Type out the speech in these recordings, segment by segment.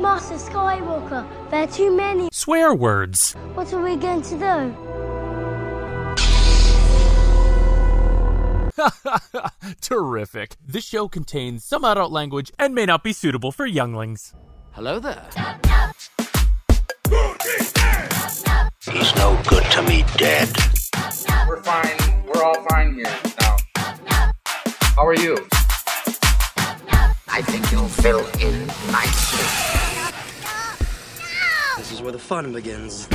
Master Skywalker, there are too many. Swear words. What are we going to do? Terrific. This show contains some adult language and may not be suitable for younglings. Hello there. He's no good to me dead. We're fine. We're all fine here now. How are you? I think you'll fill in nicely. This is where the fun begins.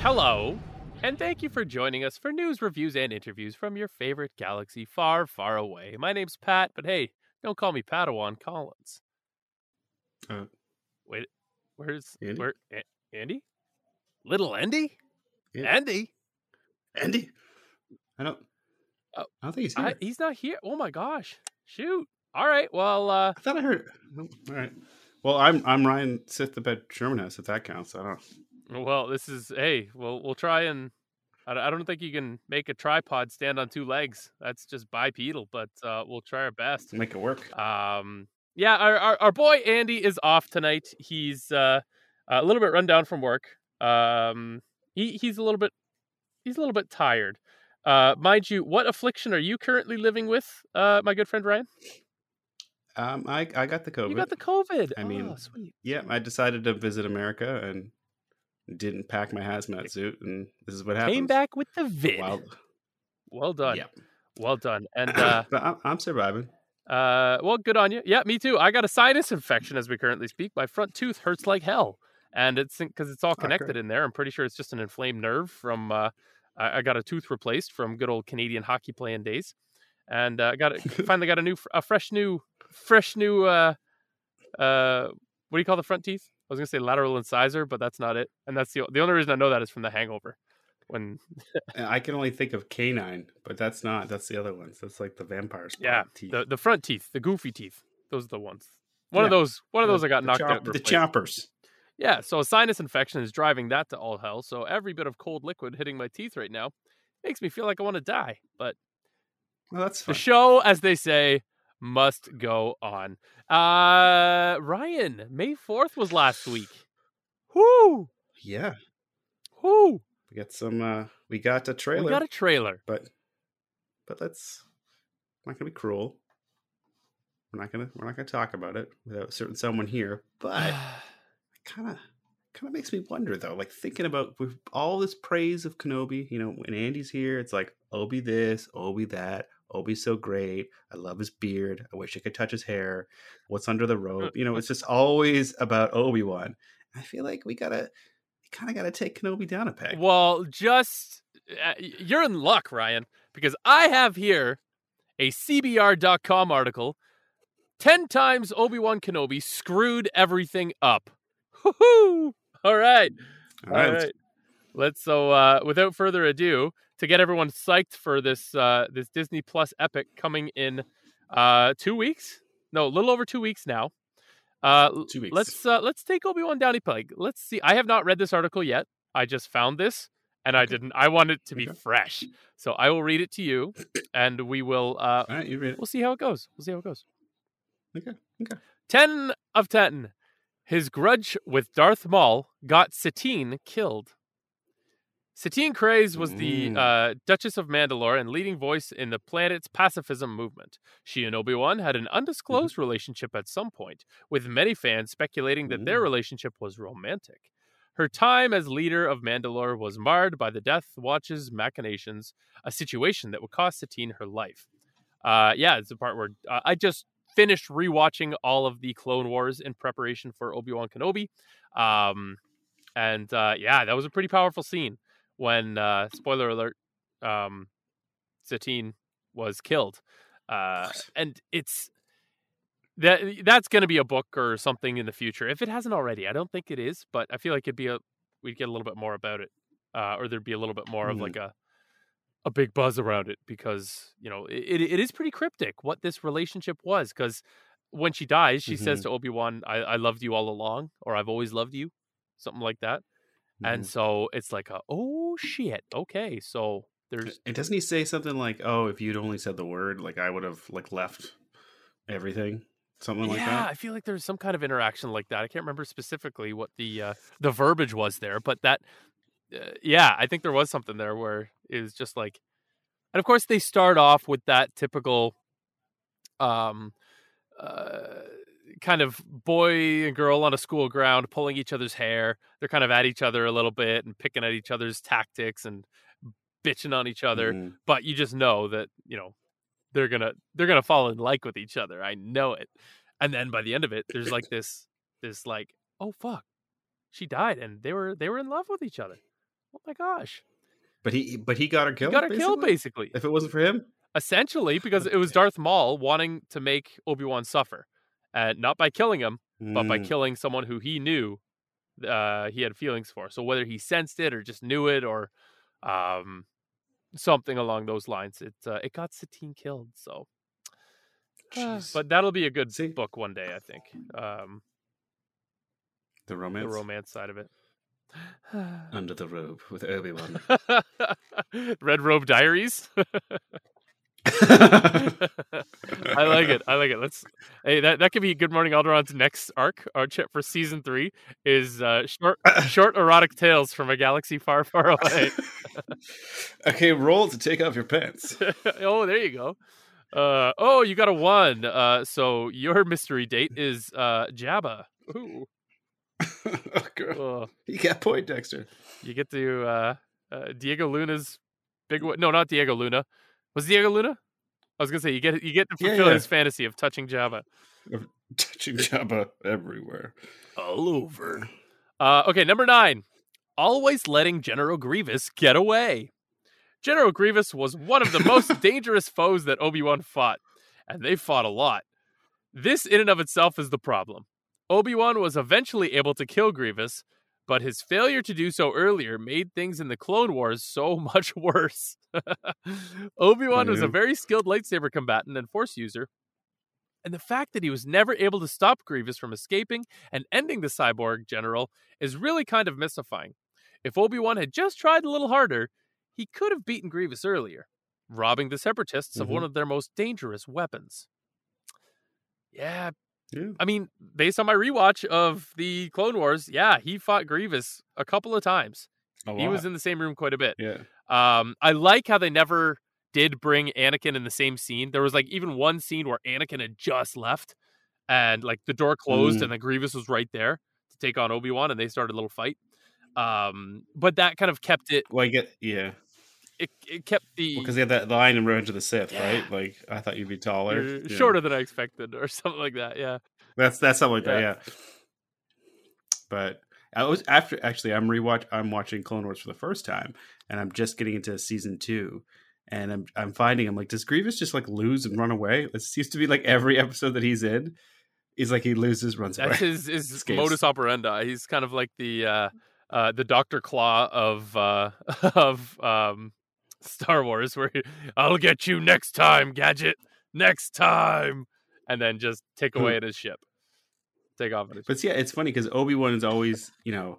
Hello, and thank you for joining us for news, reviews, and interviews from your favorite galaxy far, far away. My name's Pat, but hey, don't call me Padawan Collins. Uh, Wait, where's Andy? where A- Andy? Little Andy? Yeah. Andy? Andy? I don't. Oh, I don't think he's here. I, I, he's not here. Oh my gosh! Shoot! All right. Well, uh, I thought I heard. oh, All right. Well, I'm I'm Ryan Sith the Bed Sherman House, if that counts. I don't. well, this is hey. Well, we'll try and. I don't- I don't think you can make a tripod stand on two legs. That's just bipedal, but uh, we'll try our best. Make it work. Um, yeah, our, our our boy Andy is off tonight. He's uh, a little bit run down from work. Um, he he's a little bit he's a little bit tired. Uh, mind you, what affliction are you currently living with, uh, my good friend Ryan? Um, I I got the COVID. You got the COVID. I mean, Oh, sweet. yeah, I decided to visit America and didn't pack my hazmat suit, and this is what happened. Came back with the vid. Wow. Well done. Yeah. Well done. And uh, I'm, I'm surviving. Uh, well, good on you. Yeah, me too. I got a sinus infection as we currently speak. My front tooth hurts like hell, and it's because it's all Oh, connected in there. I'm pretty sure it's just an inflamed nerve from. Uh, I, I got a tooth replaced from good old Canadian hockey playing days, and uh, I got it. finally got a new, a fresh new, fresh new. Uh, uh, what do you call the front teeth? I was gonna say lateral incisor, but that's not it. And that's the the only reason I know that is from The Hangover. When I can only think of canine, but that's not. That's the other ones. That's like the vampire spot yeah, teeth. the the front teeth, the goofy teeth, those are the ones. One of those, one of The- those I got knocked chop- out. The choppers. Yeah, so a sinus infection is driving that to all hell. So every bit of cold liquid hitting my teeth right now makes me feel like I want to die. But Well, that's the show, as they say, must go on. Uh Ryan, May 4th was last week. Whoo! yeah, Whoo! we got some. uh We got a trailer. We got a trailer. but but let's I'm not gonna be cruel. We're not gonna we're not gonna talk about it without a certain someone here. But kind of kind of makes me wonder though. Like thinking about with all this praise of Kenobi, you know, when Andy's here, it's like Obi this, Obi that. Obi's so great. I love his beard. I wish I could touch his hair. What's under the robe? You know, it's just always about Obi Wan. I feel like we gotta, kind of gotta take Kenobi down a peg. Well, just uh, you're in luck, Ryan, because I have here a CBR.com article. 10 times Obi-Wan Kenobi screwed everything up. Woohoo! All right. All right, All let's- right. Let's so uh without further ado, to get everyone psyched for this uh this Disney Plus epic coming in uh 2 weeks. No, a little over 2 weeks now. Uh Two weeks. let's uh let's take Obi-Wan down a peg. Let's see. I have not read this article yet. I just found this and I didn't I want it to be Okay. fresh. So I will read it to you and we will uh All right, you read it. we'll see how it goes. We'll see how it goes. Okay, okay. 10 of 10. His grudge with Darth Maul got Satine killed. Satine Kryze was the Mm. uh, Duchess of Mandalore and leading voice in the planet's pacifism movement. She and Obi Wan had an undisclosed relationship at some point, with many fans speculating that their relationship was romantic. Her time as leader of Mandalore was marred by the Death Watch's machinations, a situation that would cost Satine her life. Uh, yeah, it's the part where uh, I just finished rewatching all of the Clone Wars in preparation for Obi Wan Kenobi, um, and uh, yeah, that was a pretty powerful scene when uh, spoiler alert, um, Satine was killed, uh, and it's that that's going to be a book or something in the future if it hasn't already. I don't think it is, but I feel like it'd be a we'd get a little bit more about it, uh, or there'd be a little bit more of Mhm. like a a big buzz around it because you know it, it is pretty cryptic what this relationship was because when she dies she says Mhm. to obi-wan I, I loved you all along or i've always loved you something like that and Mhm. so it's like a, oh shit okay so there's And doesn't he say something like, "Oh, if you'd only said the word, like I would have like left everything something like that. yeah. I feel like there's some kind of interaction like that. I can't remember specifically what the uh, the verbiage was there, but that uh, yeah, I think there was something there where it was just like, and of course they start off with that typical, um, uh, kind of boy and girl on a school ground pulling each other's hair. They're kind of at each other a little bit and picking at each other's tactics and bitching on each other. Mhm. But you just know that you know they're gonna they're gonna fall in like with each other. I know it. And then by the end of it, there's like this this like oh fuck, she died and they were they were in love with each other. Oh my gosh, But he but he got her killed. he got her killed basically? basically. If it wasn't for him, Essentially, because it was Darth Maul wanting to make Obi Wan suffer, and not by killing him, but by Mm. killing someone who he knew uh, he had feelings for. So whether he sensed it or just knew it or um, something along those lines, it uh, it got Satine killed. So, uh, Jeez. but that'll be a good See? book one day, I think. Um, the romance, the romance side of it. under the robe with Obi Wan. Red Robe Diaries. I like it. I like it. Let's. Hey, that that could be Good Morning Alderaan's next arc. Our chat for season three is uh, short short erotic tales from a galaxy far, far away. okay, roll to take off your pants. oh, there you go. Uh, oh, you got a one. Uh, so your mystery date is uh, Jabba. Ooh. oh, girl. You got point, Dexter. you get to uh, uh, Diego Luna's big. wa- No, not Diego Luna. Was Diego Luna? I was gonna say you get you get to fulfill yeah. his fantasy of touching Jabba. Touching Jabba everywhere. all over. Uh, okay, number nine. Always letting General Grievous get away. General Grievous was one of the most dangerous foes that Obi Wan fought, and they fought a lot. This, in and of itself, is the problem. Obi Wan was eventually able to kill Grievous, but his failure to do so earlier made things in the Clone Wars so much worse. Obi Wan was a very skilled lightsaber combatant and Force user, and the fact that he was never able to stop Grievous from escaping and ending the cyborg general is really kind of mystifying. If Obi Wan had just tried a little harder, he could have beaten Grievous earlier, robbing the Separatists of Mhm. one of their most dangerous weapons. Yeah, Yeah. I mean, based on my rewatch of the Clone Wars, yeah, he fought Grievous a couple of times. He was in the same room quite a bit. Yeah. Um, I like how they never did bring Anakin in the same scene. There was like even one scene where Anakin had just left, and like the door closed, Mm. and the Grievous was right there to take on Obi Wan, and they started a little fight. Um, but that kind of kept it. Well, I get yeah, It, it kept the because they had that line in Revenge of the Sith, Yeah. right? Like I thought you'd be taller, you're Yeah. shorter than I expected, or something like that. Yeah. That's that's something like Yeah. that, yeah. But I was after actually I'm rewatch I'm watching Clone Wars for the first time, and I'm just getting into season two, and I'm I'm finding I'm like, does Grievous just like lose and run away? It seems to be like every episode that he's in, he's like he loses, runs That's away. his his Escapes. modus operandi. He's kind of like the uh, uh, the Doctor Claw of uh, of um, Star Wars, where he, I'll get you next time, gadget, next time, and then just take away at his ship, take off at his. But yeah, it's funny because Obi Wan is always you know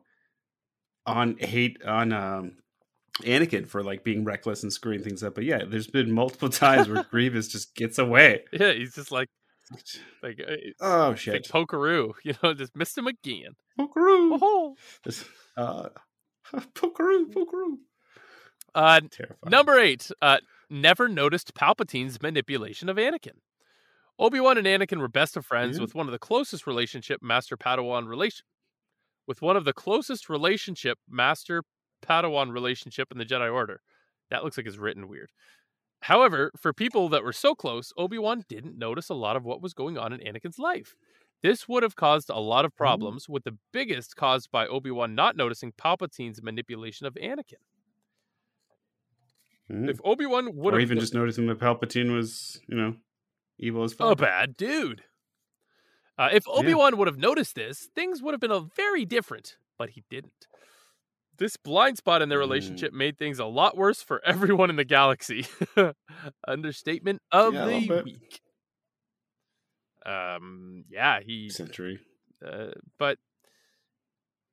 on hate on um Anakin for like being reckless and screwing things up. But yeah, there's been multiple times where Grievous just gets away. Yeah, he's just like like uh, Oh like shit! Pokeroo, you know, just missed him again. Pokeroo. Oh. Uh, pokeroo, pokeroo. Uh, Terrifying. Number eight, uh, never noticed Palpatine's manipulation of Anakin. Obi Wan and Anakin were best of friends Yeah. with one of the closest relationship Master Padawan relation, with one of the closest relationship Master Padawan relationship in the Jedi Order. That looks like it's written weird. However, for people that were so close, Obi Wan didn't notice a lot of what was going on in Anakin's life. This would have caused a lot of problems, with the biggest caused by Obi Wan not noticing Palpatine's manipulation of Anakin. Mm. If Obi Wan would or have even just noticing that Palpatine was, you know, evil as a bad dude. Uh, if Obi Wan would have noticed this, things would have been a very different, but he didn't. This blind spot in their Mm. relationship made things a lot worse for everyone in the galaxy. Understatement of Yeah, the week. Um, yeah, he Century. uh, but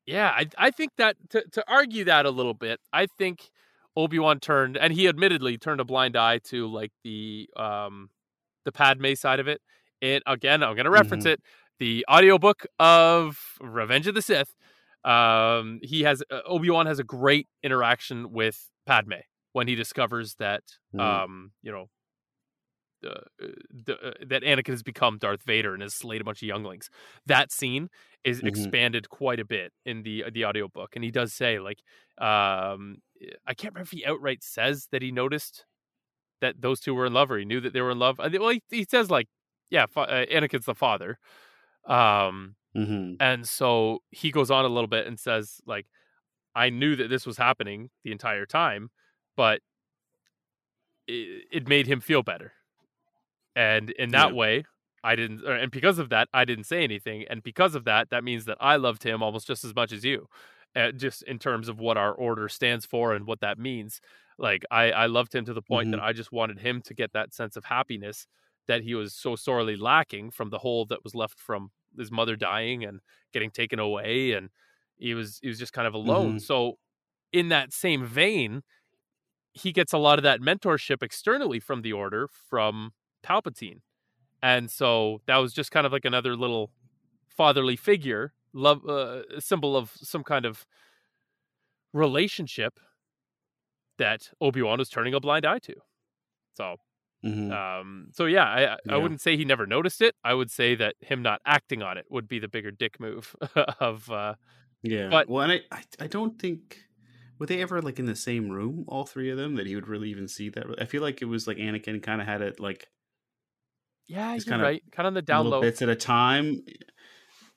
yeah, I I think that to to argue that a little bit, I think Obi Wan turned, and he admittedly turned a blind eye to like the um the Padme side of it. it again. I'm going to reference Mhm. it. The audiobook of Revenge of the Sith. Um, he has uh, Obi Wan has a great interaction with Padme when he discovers that Mhm. um, you know. Uh, the, uh, that Anakin has become Darth Vader and has slayed a bunch of younglings. That scene is Mhm. expanded quite a bit in the the audiobook and he does say like um I can't remember if he outright says that he noticed that those two were in love or he knew that they were in love. Well, he, he says like yeah, fa- uh, Anakin's the father. Um Mhm. and so he goes on a little bit and says like I knew that this was happening the entire time, but it, it made him feel better. And in that Yeah. way, I didn't or- and because of that, I didn't say anything and because of that, that means that I loved him almost just as much as you. Uh, just in terms of what our order stands for and what that means. Like I I loved him to the point that I just wanted him to get that sense of happiness that he was so sorely lacking from the hole that was left from his mother dying and getting taken away and he was he was just kind of alone Mhm. so in that same vein he gets a lot of that mentorship externally from the order from palpatine and so that was just kind of like another little fatherly figure love uh, symbol of some kind of relationship that obi-wan was turning a blind eye to so Mhm. um, so yeah, I I- Yeah. wouldn't say he never noticed it. I would say that him not acting on it would be the bigger dick move of uh Yeah. But- well, and I, I, I don't think were they ever like in the same room, all three of them, that he would really even see that. I feel like it was like Anakin kind of had it like yeah, He's you're kinda right. Kind of on the down little low. bits at a time.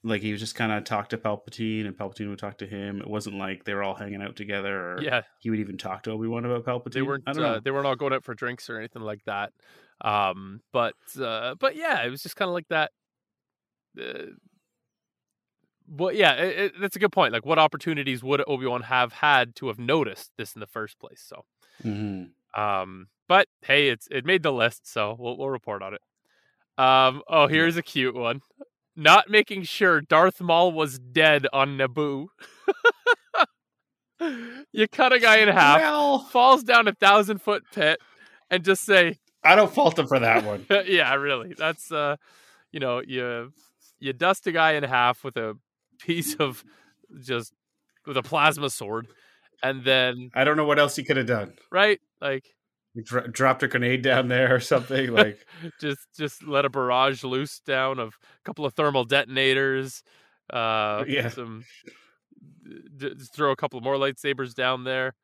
Like he was just kind of talk to Palpatine, and Palpatine would talk to him. It wasn't like they were all hanging out together, or Yeah, he would even talk to Obi Wan about Palpatine. they weren't I don't uh, they weren't all going out for drinks or anything like that. Um, but uh, but yeah, it was just kind of like that. Uh, well, yeah, it, it, that's a good point. Like, what opportunities would Obi Wan have had to have noticed this in the first place? So, Mhm. Um, but hey, it's it made the list, so we'll we'll report on it. Um, oh, here's a cute one. Not making sure Darth Maul was dead on Naboo. you cut a guy in half, Well, falls down a thousand foot pit, and just say, I don't fault him for that one. "Yeah, really." That's uh, you know, you you dust a guy in half with a piece of just with a plasma sword, and then I don't know what else he could have done. right, like dro- dropped a grenade down there or something. Like just just let a barrage loose down of a couple of thermal detonators uh Yeah. some d- just throw a couple more lightsabers down there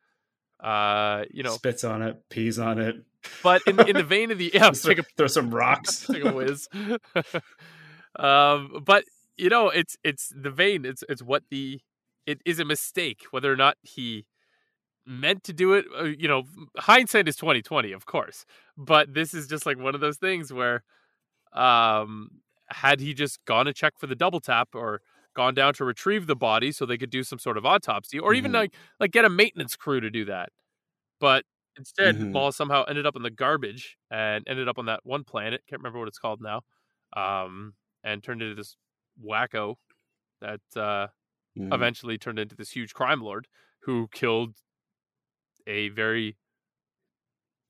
uh you know spits on it, pees on it. but in, in the vein of the yeah throw, a throw some rocks. take a whiz um but you know it's it's the vein it's it's what the it is a mistake whether or not he meant to do it uh, you know hindsight is 2020 of course but this is just like one of those things where um had he just gone to check for the double tap or gone down to retrieve the body so they could do some sort of autopsy or even Mhm. like like get a maintenance crew to do that but instead Mhm. Maul somehow ended up in the garbage and ended up on that one planet can't remember what it's called now um and turned into this wacko that uh Mhm. eventually turned into this huge crime lord who killed a very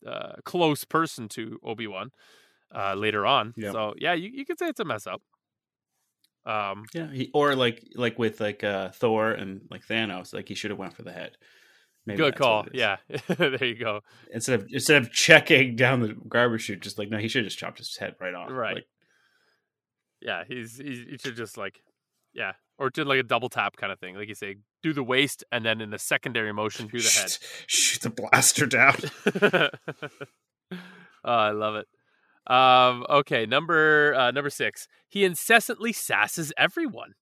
uh, close person to Obi Wan uh, later on. Yep. So yeah, you, you could say it's a mess up. Um, Yeah, he, or like like with like uh Thor and like Thanos, like he should have went for the head. Maybe good call. Yeah, there you go. Instead of instead of checking down the garbage chute, just like no, he should have just chopped his head right off. Right. Like, Yeah, he's, he's he should just like yeah, or do like a double tap kind of thing. Like you say, do the waist and then in the secondary motion do the head. shoot, the blaster down. oh, I love it. Um, okay, number uh, number six. He incessantly sasses everyone.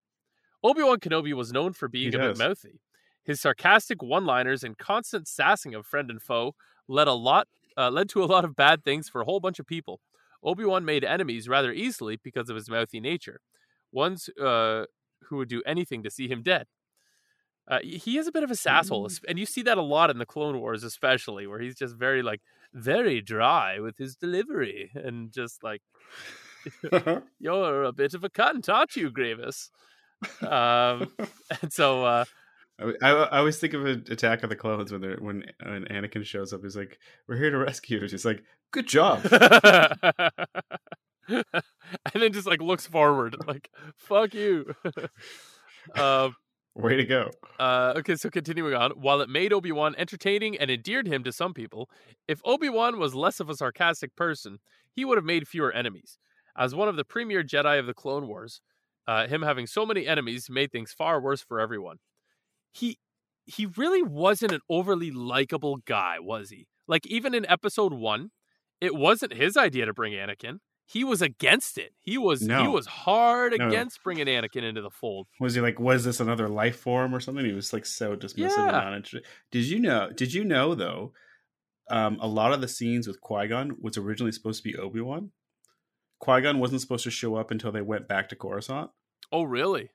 Obi Wan Kenobi was known for being He a bit mouthy. His sarcastic one-liners and constant sassing of friend and foe led a lot uh, led to a lot of bad things for a whole bunch of people. Obi Wan made enemies rather easily because of his mouthy nature, ones uh, who would do anything to see him dead. Uh, he is a bit of a sasshole, and you see that a lot in the Clone Wars, especially where he's just very like very dry with his delivery and just like you're a bit of a cunt, aren't you, Grievous? Um, and so uh, I, I, I always think of an Attack of the Clones when they're when when Anakin shows up. He's like, "We're here to rescue." you." He's like, "Good job." and then just like looks forward, like "fuck you." uh, Way to go. uh, okay, so continuing on, while it made Obi Wan entertaining and endeared him to some people, if Obi Wan was less of a sarcastic person, he would have made fewer enemies. As one of the premier Jedi of the Clone Wars, uh, him having so many enemies made things far worse for everyone. He he really wasn't an overly likable guy, was he? Like even in Episode One, it wasn't his idea to bring Anakin. He was against it. He was he was hard No. against bringing Anakin into the fold. Was he like, was this another life form or something? He was like so dismissive and Yeah. not interested. Did you know? Did you know though? Um, a lot of the scenes with Qui Gon was originally supposed to be Obi Wan. Qui Gon wasn't supposed to show up until they went back to Coruscant. Oh, really?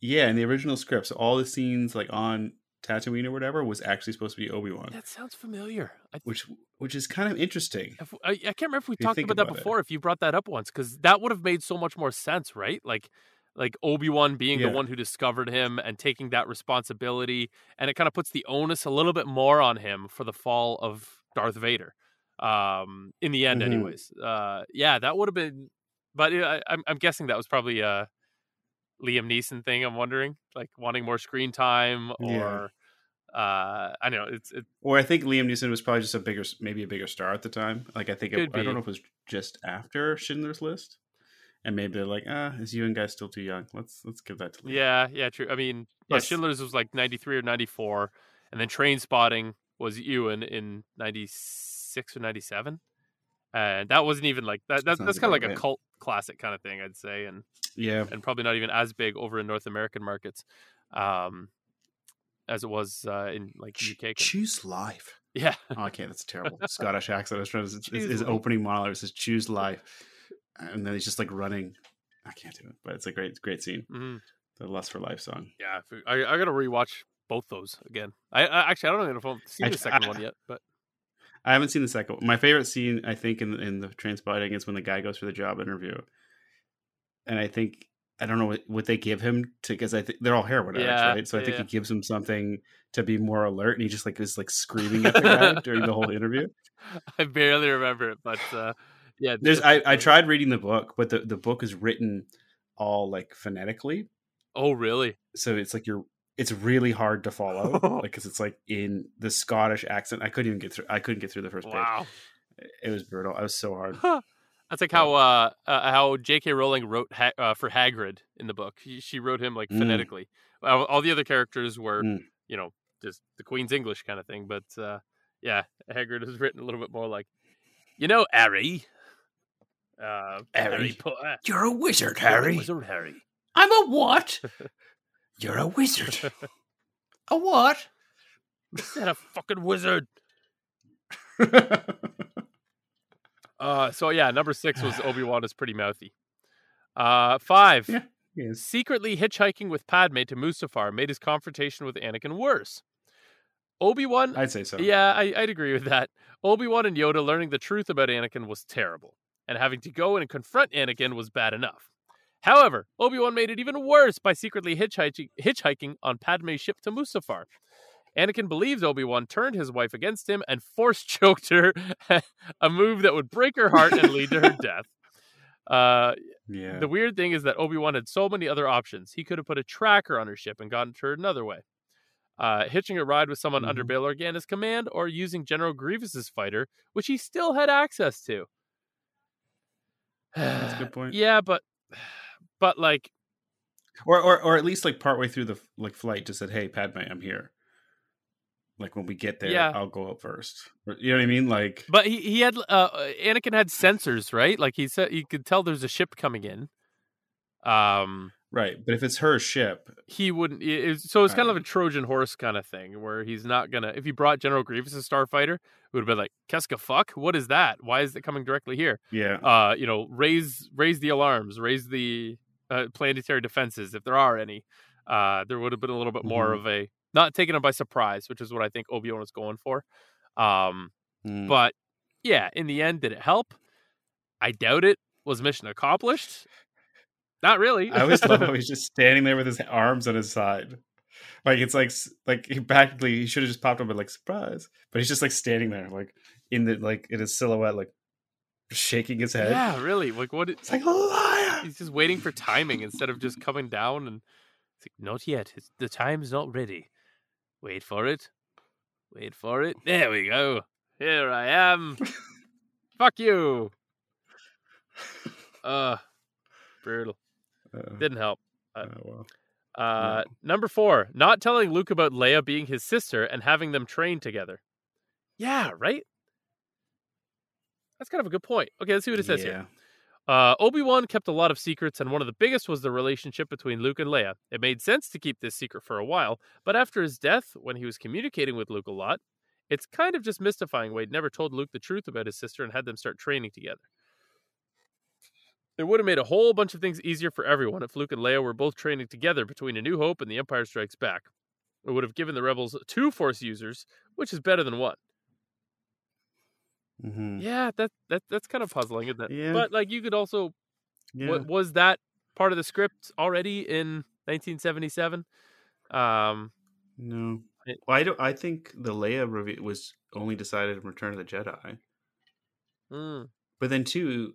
Yeah, in the original scripts, all the scenes like on Tatooine or whatever was actually supposed to be Obi Wan, That sounds familiar. I, which which is kind of interesting. if, I, I can't remember if we If talked think about that about it. before. If you brought that up once, because that would have made so much more sense, right? Like, like Obi Wan being the one who discovered him and taking that responsibility, and it kind of puts the onus a little bit more on him for the fall of Darth Vader. Um, in the end, Mhm. anyways. Uh, yeah, that would have been. But I, I'm I'm guessing that was probably a Liam Neeson thing. I'm wondering, like wanting more screen time, Yeah. or uh, I know it's it, Or I think Liam Neeson was probably just a bigger, maybe a bigger star at the time. Like I think it, I don't know if it was just after Schindler's List, and maybe they're like, ah, is Ewan guy still too young? Let's let's give that to Liam. Yeah, yeah, true. I mean, yeah, Schindler's was like 93 or 94, and then Trainspotting was Ewan in 96 or 97. And that wasn't even like that. that that's kind of like a cult classic kind of thing, I'd say, and yeah. and probably not even as big over in North American markets, um, as it was uh, in like UK. choose life. Yeah, Oh, okay, that's terrible Scottish accent. I was trying to. His, his opening monologue says "choose life," and then he's just like running. I can't do it, but it's a great, great scene. hmm The "Lust for Life" song. yeah. I I gotta rewatch both those again. I, I actually I don't even know if I've seen the second I- one yet, but I haven't seen the second. one. My favorite scene, I think, in in the Trainspotting is when the guy goes for the job interview, and I think I don't know what, what they give him to because I think they're all heroin addicts, Yeah, right? So I think yeah. he gives him something to be more alert, and he just like is like screaming at the guy during the whole interview. I barely remember it. But uh, yeah, There's I I tried reading the book, but the the book is written all like phonetically, Oh, really? so it's like you're it's really hard to follow like because it's like in the scottish accent i couldn't even get through i couldn't get through the first Wow. page it was brutal i was so hard That's like how uh, uh how J.K. Rowling wrote ha- uh, for Hagrid in the book. She, she wrote him like Mm. phonetically. All, all the other characters were, Mm. you know, just the Queen's English kind of thing. But uh, yeah, Hagrid is written a little bit more like, you know, Harry. Uh, Harry? Potter. You're a wizard, Harry. Wizard Harry. I'm a what? You're a wizard. a what? That a fucking wizard. Uh, so yeah, number six was Obi Wan is pretty mouthy. Uh, five. Yeah. Secretly hitchhiking with Padme to Mustafar made his confrontation with Anakin worse. Obi Wan, i'd say so yeah, I, I'd agree with that. Obi Wan and Yoda learning the truth about Anakin was terrible, and having to go and confront Anakin was bad enough. However, Obi Wan made it even worse by secretly hitchhiking, hitchhiking on Padme's ship to Mustafar. Anakin believes Obi Wan turned his wife against him and force choked her, a move that would break her heart and lead to her death. Uh, yeah the weird thing is that Obi Wan had so many other options. He could have put a tracker on her ship and gotten to her another way. Uh, hitching a ride with someone under Mhm. Bail Organa's command, or using General Grievous's fighter, which he still had access to. That's a good point. Yeah, but but like or, or or at least like partway through the like flight just said hey padme i'm here like when we get there Yeah. i'll go up first you know what i mean like but he, he had uh Anakin had sensors, right? Like he said he could tell there's a ship coming in. Um right but if it's her ship he wouldn't. it- so it's kind of a Trojan horse kind of thing, where he's not gonna. If he brought General Grievous a starfighter, it would have been like, "Keska, fuck, what is that? Why is it coming directly here?" yeah Uh, you know, raise raise the alarms, raise the uh, planetary defenses if there are any. Uh, there would have been a little bit more Mhm. of a not taking him by surprise, which is what I think Obi Wan was going for. Um, Mm. but yeah, in the end, did it help? I doubt it. Was mission accomplished? Not really. I always love how he's just standing there with his arms on his side. Like it's like like he practically he should have just popped up and like surprise, but he's just like standing there like in the like in his silhouette like shaking his head. Yeah, really. Like what? It's like a liar. He's just waiting for timing instead of just coming down and it's like, not yet. It's, the time's not ready. Wait for it. Wait for it. There we go. Here I am. Fuck you. Uh, brutal. Uh, Didn't help. oh, well. Uh, number four, not telling Luke about Leia being his sister and having them train together. Yeah, right. That's kind of a good point. Okay, let's see what it says here. Uh, Obi Wan kept a lot of secrets, and one of the biggest was the relationship between Luke and Leia. It made sense to keep this secret for a while, but after his death, when he was communicating with Luke a lot, it's kind of just mystifying Wade never told Luke the truth about his sister and had them start training together. It would have made a whole bunch of things easier for everyone if Luke and Leia were both training together between A New Hope and The Empire Strikes Back. It would have given the rebels two Force users, which is better than one. Mhm. Yeah, that that that's kind of puzzling, isn't it? Yeah. But like, you could also Yeah. Wa- was that part of the script already in 1977? Um, No. It- Well, I don't. I think the Leia reveal was only decided in Return of the Jedi. mm, But then too,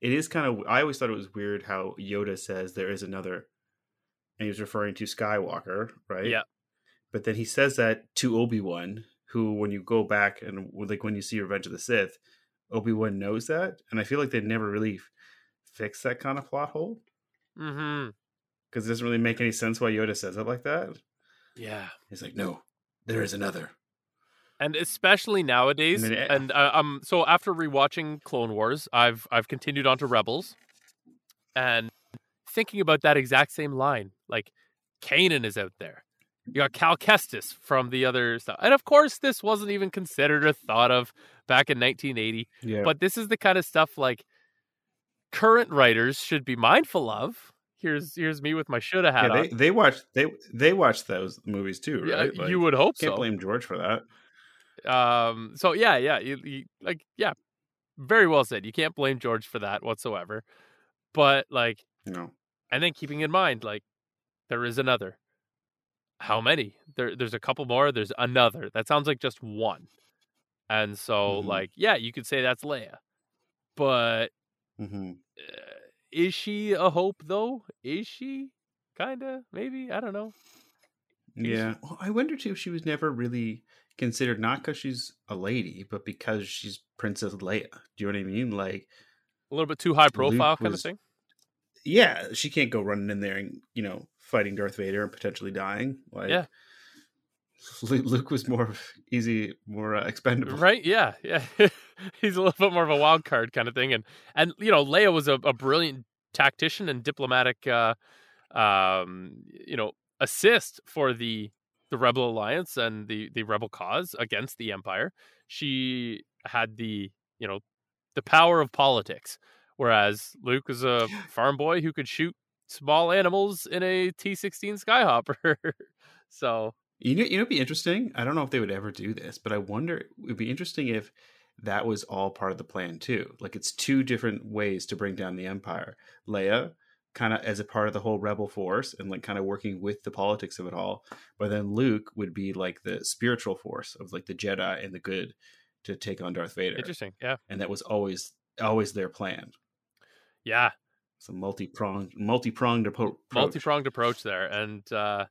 it is kind of. I always thought it was weird how Yoda says there is another, and he was referring to Skywalker, right? Yeah. But then he says that to Obi Wan, who, when you go back and like when you see Revenge of the Sith, Obi Wan knows that, and I feel like they never really f- fixed that kind of plot hole hmm because it doesn't really make any sense why Yoda says it like that. Yeah, He's like, no, there is another. And especially nowadays. Mean, it- and uh, um, so after rewatching Clone Wars, I've I've continued on to Rebels, and thinking about that exact same line, like Kanan is out there. You got Cal Kestis from the other stuff, and of course, this wasn't even considered or thought of back in 1980. Yeah. But this is the kind of stuff like current writers should be mindful of. Here's here's me with my shoulda hat yeah, on. they they watch they they watch those movies too, Yeah, right? Like, you would hope can't so. blame George for that. Um, so yeah, yeah, you, you, like yeah, very well said. You can't blame George for that whatsoever. But like, no. and then keeping in mind, like, there is another. How many? There, there's a couple more. There's another. That sounds like just one. And so, Mhm. like, yeah, you could say that's Leia, but hmm uh, is she a hope though? Is she? Kinda, maybe. I don't know. yeah. Well, I wonder too if she was never really considered not because she's a lady, but because she's Princess Leia. Do you know what I mean? Like, A little bit too high profile kind of thing. yeah, she can't go running in there and you know fighting Darth Vader and potentially dying. Like, Yeah. Luke was more easy, more uh, expendable. Right? Yeah, yeah. He's a little bit more of a wild card kind of thing, and and you know, Leia was a, a brilliant tactician and diplomatic, uh, um, you know, assist for the the Rebel Alliance and the the Rebel cause against the Empire. She had the you know the power of politics, whereas Luke was a farm boy who could shoot small animals in a T sixteen Skyhopper. so You know, you know, it'd be interesting. I don't know if they would ever do this, but I wonder. It would be interesting if that was all part of the plan too. Like it's two different ways to bring down the empire. Leia, kind of as a part of the whole rebel force, and like kind of working with the politics of it all. But then Luke would be like the spiritual force of like the Jedi and the good to take on Darth Vader. interesting, yeah, And that was always always their plan. yeah. It's a multi pronged multi pronged approach. multi pronged approach there, and uh,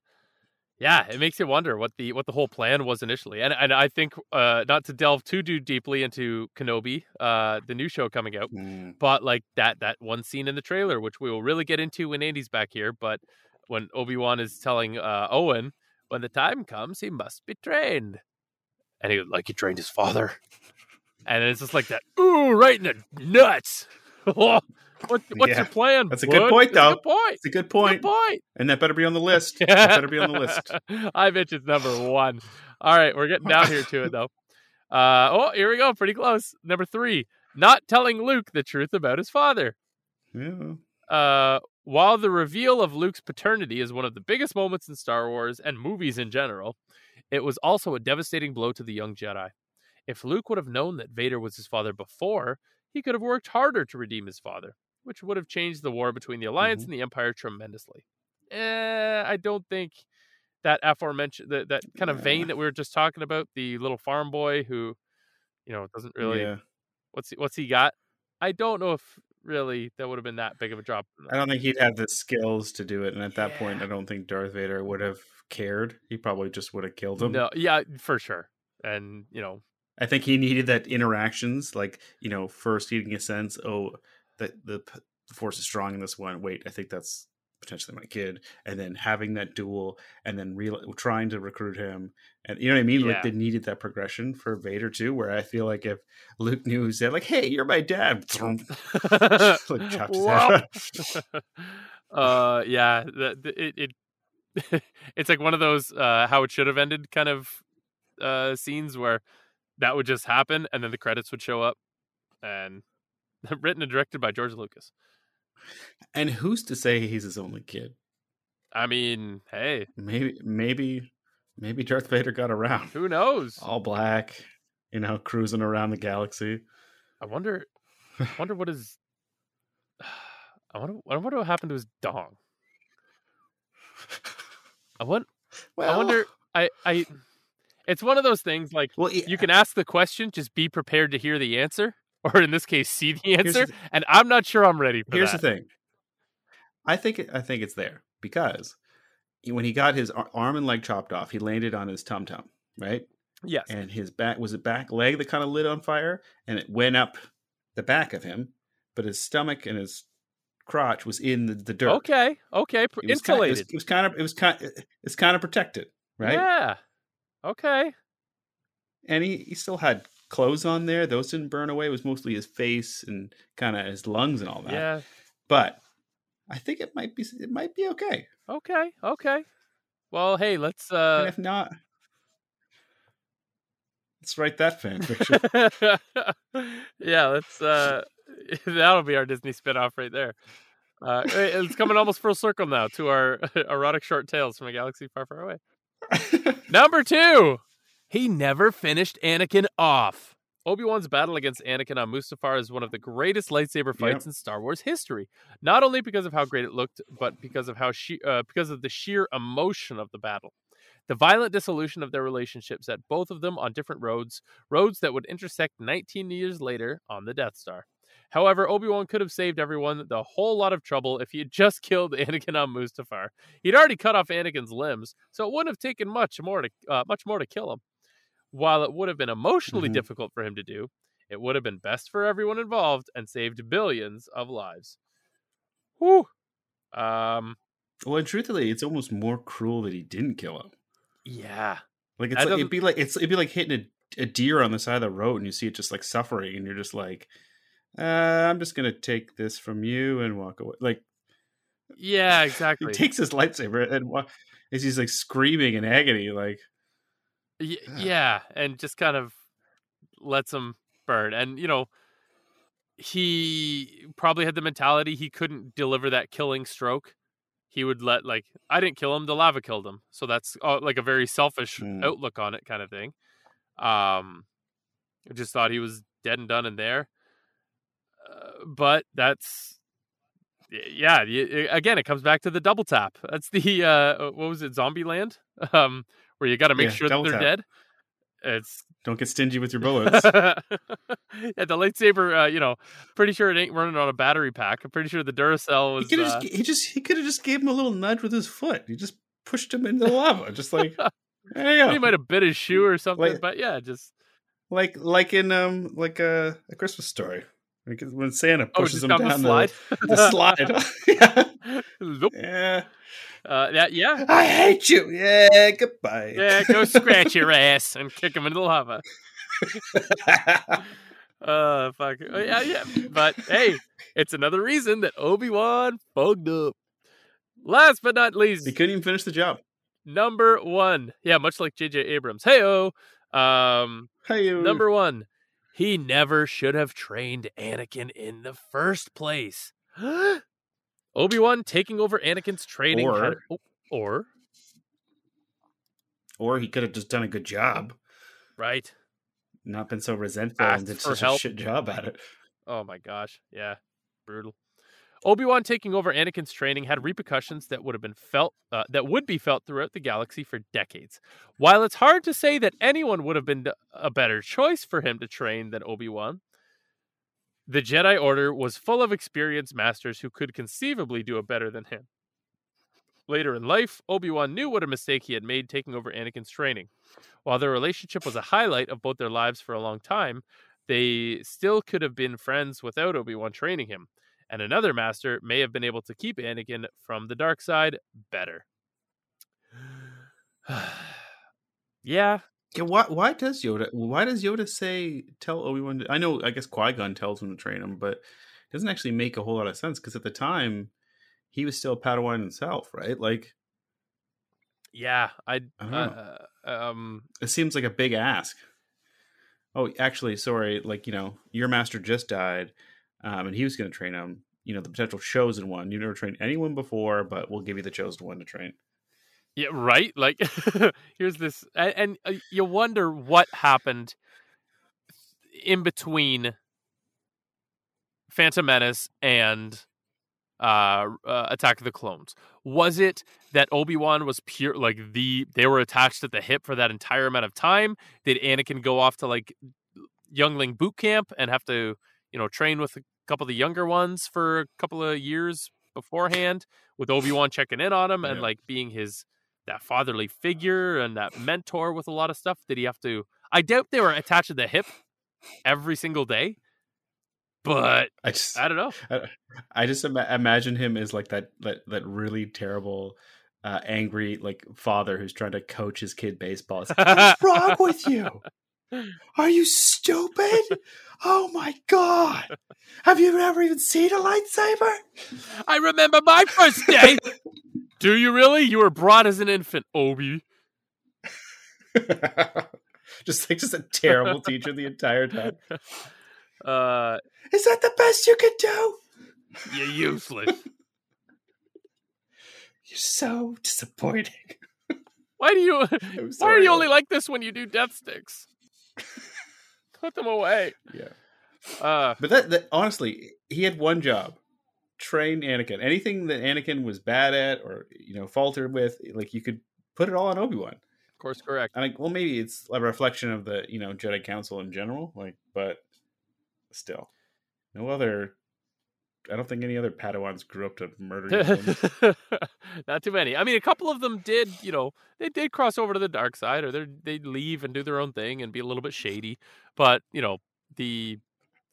yeah, it makes you wonder what the what the whole plan was initially. And and I think uh, not to delve too too deeply into Kenobi, uh, the new show coming out, Mm, but like that that one scene in the trailer, which we will really get into when Andy's back here, but when Obi Wan is telling uh, Owen when the time comes, he must be trained, and he like he trained his father, and it's just like that, ooh, right in the nuts. what what's Yeah, your plan? that's a good bud? point, That's a though. good point. it's a good Good point, point. and that better be on the list. that better be on the list. I bet it's number one. All right, we're getting down here to it though. Uh, oh, here we go. Pretty close. Number three, not telling Luke the truth about his father. Yeah. Uh, while the reveal of Luke's paternity is one of the biggest moments in Star Wars and movies in general, it was also a devastating blow to the young Jedi. If Luke would have known that Vader was his father before, he could have worked harder to redeem his father, which would have changed the war between the Alliance and the Empire tremendously. Eh, I don't think that aforementioned that, that kind of Yeah. vein that we were just talking about, the little farm boy who, you know, doesn't really Yeah. What's he, what's he got? I don't know if really that would have been that big of a drop. I don't think he'd have the skills to do it, and at that point, I don't think Darth Vader would have cared. He probably just would have killed him. No, yeah, for sure. And you know, I think he needed that interactions, like you know, first getting a sense, oh, that the, the force is strong in this one. Wait, I think that's potentially my kid, and then having that duel, and then real trying to recruit him, and you know what I mean. Yeah. Like they needed that progression for Vader too. Where I feel like if Luke knew, who said like, "Hey, you're my dad," like chopped his uh, yeah, the, the, it, it it's like one of those uh, how it should have ended kind of uh, scenes where that would just happen, and then the credits would show up, and written and directed by George Lucas. And who's to say he's his only kid? I mean, hey, Maybe, maybe, maybe Darth Vader got around, who knows? all black, you know, cruising around the galaxy. I wonder, I wonder what is. I wonder, I wonder what happened to his dong. I want, Well, I wonder, I, I, it's one of those things like Well, yeah, you can ask the question, just be prepared to hear the answer, or in this case, see the Here's the answer. and I'm not sure I'm ready for Here's that. the thing. I think I think it's there because when he got his arm and leg chopped off, he landed on his tum tum, right? Yes. And his back was a back leg that kind of lit on fire, and it went up the back of him, but his stomach and his crotch was in the, the dirt. Okay. Okay. It was kind- Insulated. it, was, it was kind of it was kind it's kind of protected, right? Yeah. Okay. And he, he still had clothes on there; those didn't burn away. It was mostly his face and kind of his lungs and all that. Yeah. But I think it might be it might be okay. Okay. Okay. Well, hey, let's and uh if not, let's write that fan fiction. yeah, let's uh that'll be our Disney spin-off right there. Uh it's coming almost full circle now to our erotic short tales from a galaxy far, far away. Number two, he never finished Anakin off. Obi Wan's battle against Anakin on Mustafar is one of the greatest lightsaber fights Yep. in Star Wars history. Not only because of how great it looked, but because of how she- uh, because of the sheer emotion of the battle. The violent dissolution of their relationship set both of them on different roads, roads that would intersect 19 years later on the Death Star. However, Obi Wan could have saved everyone the whole lot of trouble if he had just killed Anakin on Mustafar. He'd already cut off Anakin's limbs, so it wouldn't have taken much more to uh, much more to kill him. While it would have been emotionally Mhm. difficult for him to do, it would have been best for everyone involved and saved billions of lives. Whew. Um. well, and truthfully, it's almost more cruel that he didn't kill him. Yeah. Like it's like, it'd be like it's it'd be like hitting a, a deer on the side of the road, and you see it just like suffering, and you're just like, uh, I'm just gonna take this from you and walk away. Like Yeah. Exactly. he takes his lightsaber and wa- as he's like screaming in agony, like Y- yeah, and just kind of lets him burn. And you know, he probably had the mentality he couldn't deliver that killing stroke. He would let like I didn't kill him, the lava killed him. So that's uh, like a very selfish Hmm. outlook on it, kind of thing. Um, I just thought he was dead and done in there. Uh, but that's yeah. Again, it comes back to the double tap. That's the uh, what was it, Zombieland, um, where you got to make Yeah, sure that they're tap. dead. It's don't get stingy with your bullets. yeah, the lightsaber. Uh, you know, pretty sure it ain't running on a battery pack. I'm pretty sure the Duracell he was. could Uh, just he just he could have just gave him a little nudge with his foot. He just pushed him into the lava, just like go. he might have bit his shoe or something, Like- but yeah, just like like in um like a, a Christmas story. Like when Santa oh, pushes just him down down the slide. the, the slide. yeah. Nope. yeah. Uh, yeah, yeah, I hate you. Yeah, goodbye. yeah. Go scratch your ass and kick him into the lava. Uh, fuck. Uh, yeah, yeah. But hey, it's another reason that Obi Wan fucked up. Last but not least, he couldn't even finish the job. number one. Yeah, much like J.J. Abrams. Heyo. Um, Hey, number one. He never should have trained Anakin in the first place. Obi Wan taking over Anakin's training, Or- had- oh, or or he could have just done a good job, right. not been so resentful Asked and did such help. a shit job at it. Oh my gosh. Yeah. Brutal. Obi-Wan taking over Anakin's training had repercussions that would have been felt uh, that would be felt throughout the galaxy for decades. While it's hard to say that anyone would have been a better choice for him to train than Obi-Wan, The Jedi Order was full of experienced masters who could conceivably do it better than him. Later in life, Obi Wan knew what a mistake he had made taking over Anakin's training. While their relationship was a highlight of both their lives for a long time, they still could have been friends without Obi Wan training him, and another master may have been able to keep Anakin from the dark side better. yeah, Yeah, why why does Yoda why does Yoda say tell Obi Wan? I know, I guess Qui Gon tells him to train him, but it doesn't actually make a whole lot of sense because at the time he was still Padawan himself, right? Like yeah, I, I uh, um, it seems like a big ask. Oh, actually, sorry, like you know, your master just died, um, and he was going to train him. You know, the potential chosen one. You've never trained anyone before, but we'll give you the chosen one to train. Yeah, right. Like, here's this, and, and uh, you wonder what happened in between Phantom Menace and uh, uh, Attack of the Clones. Was it that Obi Wan was pure, like the they were attached at the hip for that entire amount of time? Did Anakin go off to like youngling boot camp and have to, you know, train with a couple of the younger ones for a couple of years beforehand? With Obi Wan checking in on him and Yeah. like being his that fatherly figure and that mentor with a lot of stuff? Did he have to? I doubt they were attached to the hip every single day, but I just I don't know. I, I just ima- imagine him as like that that that really terrible, uh, angry like father who's trying to coach his kid baseball. Like, What's wrong with you? Are you stupid? Oh my god! Have you ever even seen a lightsaber? I remember my first day. Do you really? You were brought as an infant, Obi. just like just a terrible teacher the entire time. Uh, Is that the best you could do? you're useless. You're so disappointing. Why do you? Why are you only like this when you do death sticks? Put them away. Yeah. Uh, But that, that honestly, he had one job: train Anakin. Anything that Anakin was bad at or you know faltered with, like you could put it all on Obi Wan. of course, correct. And like, well, maybe it's a reflection of the you know Jedi Council in general. Like, but still, no other. I don't think any other Padawans grew up to murder. Not too many. I mean, a couple of them did. You know, they did cross over to the dark side, or they they'd leave and do their own thing and be a little bit shady. But you know, the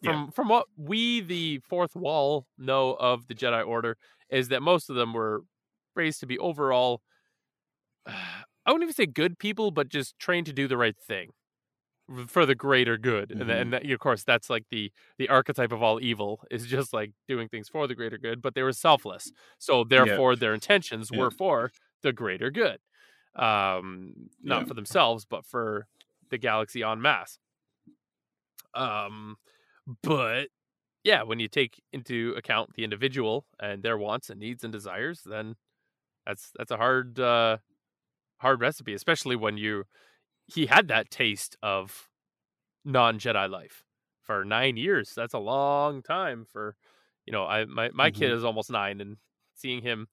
from from what we, the fourth wall, know of the Jedi Order is that most of them were raised to be overall. I wouldn't even say good people, but just trained to do the right thing for the greater good. And, then, and that, of course, that's like the the archetype of all evil is just like doing things for the greater good. But they were selfless, so therefore their intentions Yeah. were for the greater good, um, not Yeah. for themselves, but for the galaxy en masse. Um, but yeah, when you take into account the individual and their wants and needs and desires, then that's that's a hard uh, hard recipe, especially when you he had that taste of non Jedi life for nine years. That's a long time for you know. I my my kid is almost nine, and seeing him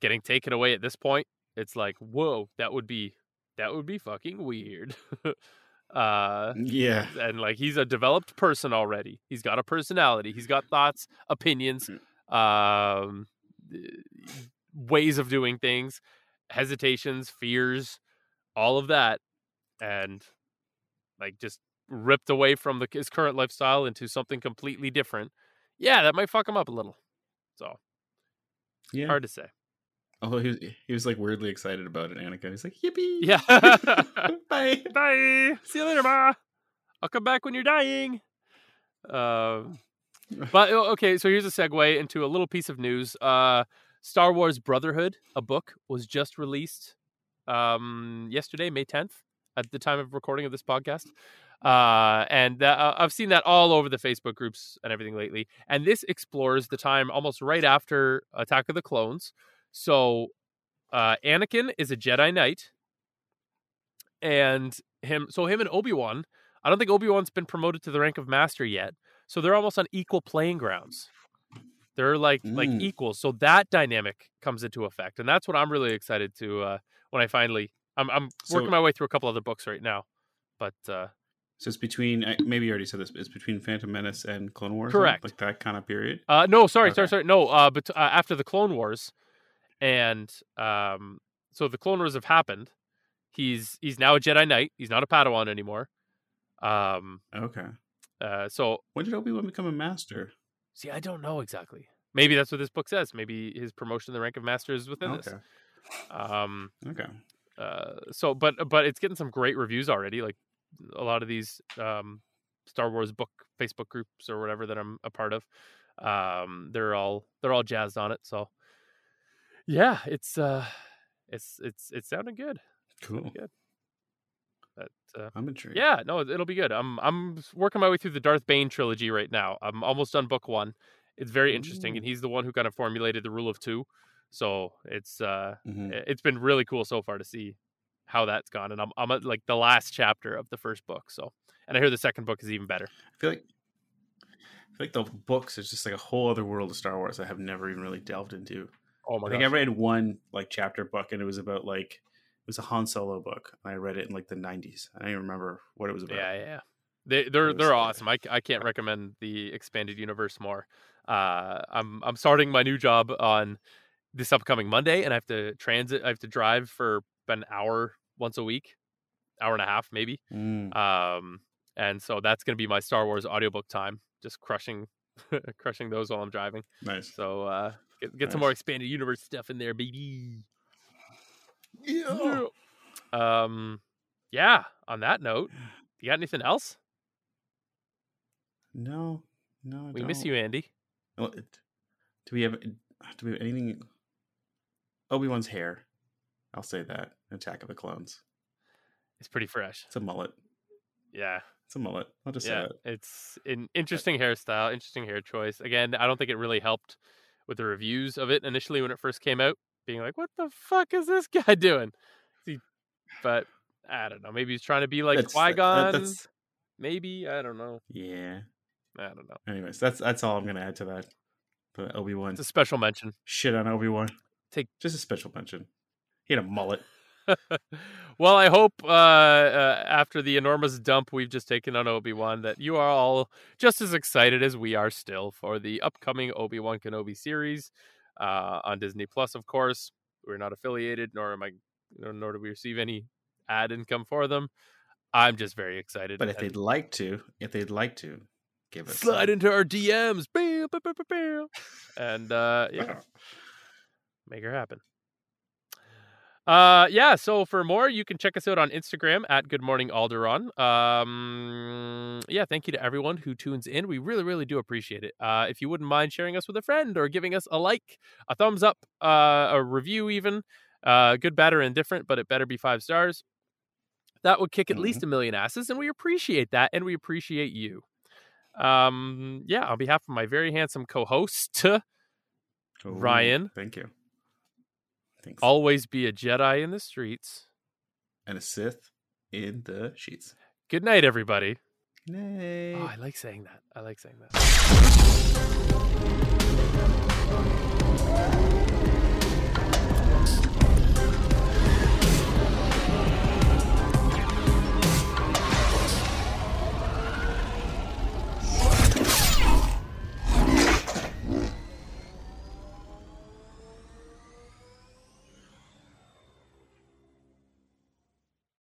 getting taken away at this point, it's like whoa, that would be that would be fucking weird. uh yeah, and like he's a developed person already. He's got a personality. He's got thoughts, opinions, um, ways of doing things, hesitations, fears, all of that, and like just ripped away from the, his current lifestyle into something completely different. Yeah, that might fuck him up a little. So yeah. hard to say. Although he was, he was like weirdly excited about it. Anakin, he's like, "Yippee! Yeah. bye." Bye. See you later, Ma. I'll come back when you're dying. Um, but okay, so here's a segue into a little piece of news. Uh, Star Wars Brotherhood, a book, was just released um, yesterday, May 10th, at the time of recording of this podcast. Uh, and that, uh, I've seen that all over the Facebook groups and everything lately. And this explores the time almost right after Attack of the Clones. So uh, Anakin is a Jedi Knight, and him. So him and Obi Wan. I don't think Obi Wan's been promoted to the rank of master yet. So they're almost on equal playing grounds. They're like like Mm. equals. So that dynamic comes into effect, and that's what I'm really excited to uh, when I finally. I'm I'm So- working my way through a couple other books right now, but uh, So it's between maybe you already said this. But it's between Phantom Menace and Clone Wars. Correct. Like that kind of period. Uh, no, sorry, sorry, sorry. No, uh, but uh, after the Clone Wars, and um, so the Clone Wars have happened. He's he's now a Jedi Knight. He's not a Padawan anymore. Um, Okay. uh, so When did Obi Wan become a master? see, I don't know exactly. Maybe that's what this book says. Maybe his promotion to the rank of master is within Okay. this. Um, Okay. Uh, so but but it's getting some great reviews already. Like a lot of these um, Star Wars book Facebook groups or whatever that I'm a part of, um, they're all they're all jazzed on it. So yeah, it's uh, it's it's it's sounding good. Cool. Sounding good. But uh, I'm intrigued. yeah, no, it'll be good. I'm I'm working my way through the Darth Bane trilogy right now. I'm almost done book one. It's very interesting, Ooh. and he's the one who kind of formulated the rule of two. So it's uh, Mhm. it's been really cool so far to see how that's gone. And I'm I'm at like the last chapter of the first book. So, and I hear the second book is even better. I feel like I feel like the books is just like a whole other world of Star Wars I have never even really delved into. Oh my I think god! I read one like chapter book and it was about like it was a Han Solo book. And I read it in like the 90s. I don't even remember what it was about. Yeah, yeah, yeah. They they're they're uh, awesome. I, I can't recommend the expanded universe more. Uh, I'm I'm starting my new job on this upcoming Monday, and I have to transit. I have to drive for an hour once a week, hour and a half maybe. Mm, Um, and so that's going to be my Star Wars audiobook time, just crushing crushing those while I'm driving. nice. So uh, get get some more expanded universe stuff in there, baby. Yeah. Um, yeah. On that note, you got anything else? No. No. I We miss don't. you, Andy. Well, Do we have do we have anything Obi-Wan's hair. I'll say that. Attack of the Clones. It's pretty fresh. It's a mullet. Yeah. It's a mullet. I'll just yeah, say that. it's an interesting hairstyle, interesting hair choice. Again, I don't think it really helped with the reviews of it initially when it first came out, being like, "What the fuck is this guy doing?" But I don't know. Maybe he's trying to be like Qui Gon. that's- Maybe I don't know. yeah. I don't know. Anyways, that's that's all I'm gonna add to that. But Obi Wan It's a special mention. shit on Obi Wan. Take- just a special mention. He had a mullet. well, I hope uh, uh, after the enormous dump we've just taken on Obi Wan, that you are all just as excited as we are still for the upcoming Obi Wan Kenobi series uh, on Disney Plus. Of course, we're not affiliated, nor am I, nor do we receive any ad income for them. I'm just very excited. But if they'd like to, if they'd like to, give us slide into our DMs, and uh, yeah, make her happen. Uh, yeah. So for more, you can check us out on Instagram at Good Morning Alderaan. Um, yeah. Thank you to everyone who tunes in. We really, really do appreciate it. Uh, if you wouldn't mind sharing us with a friend or giving us a like, a thumbs up, uh, a review, even uh, good, bad, or indifferent, but it better be five stars. That would kick at least a million asses, and we appreciate that, and we appreciate you. Um, yeah. On behalf of my very handsome co-host, Ooh, Ryan. Thank you. Always be a Jedi in the streets. and a Sith in the sheets. Good night, everybody. Nay. Oh, I like saying that. I like saying that.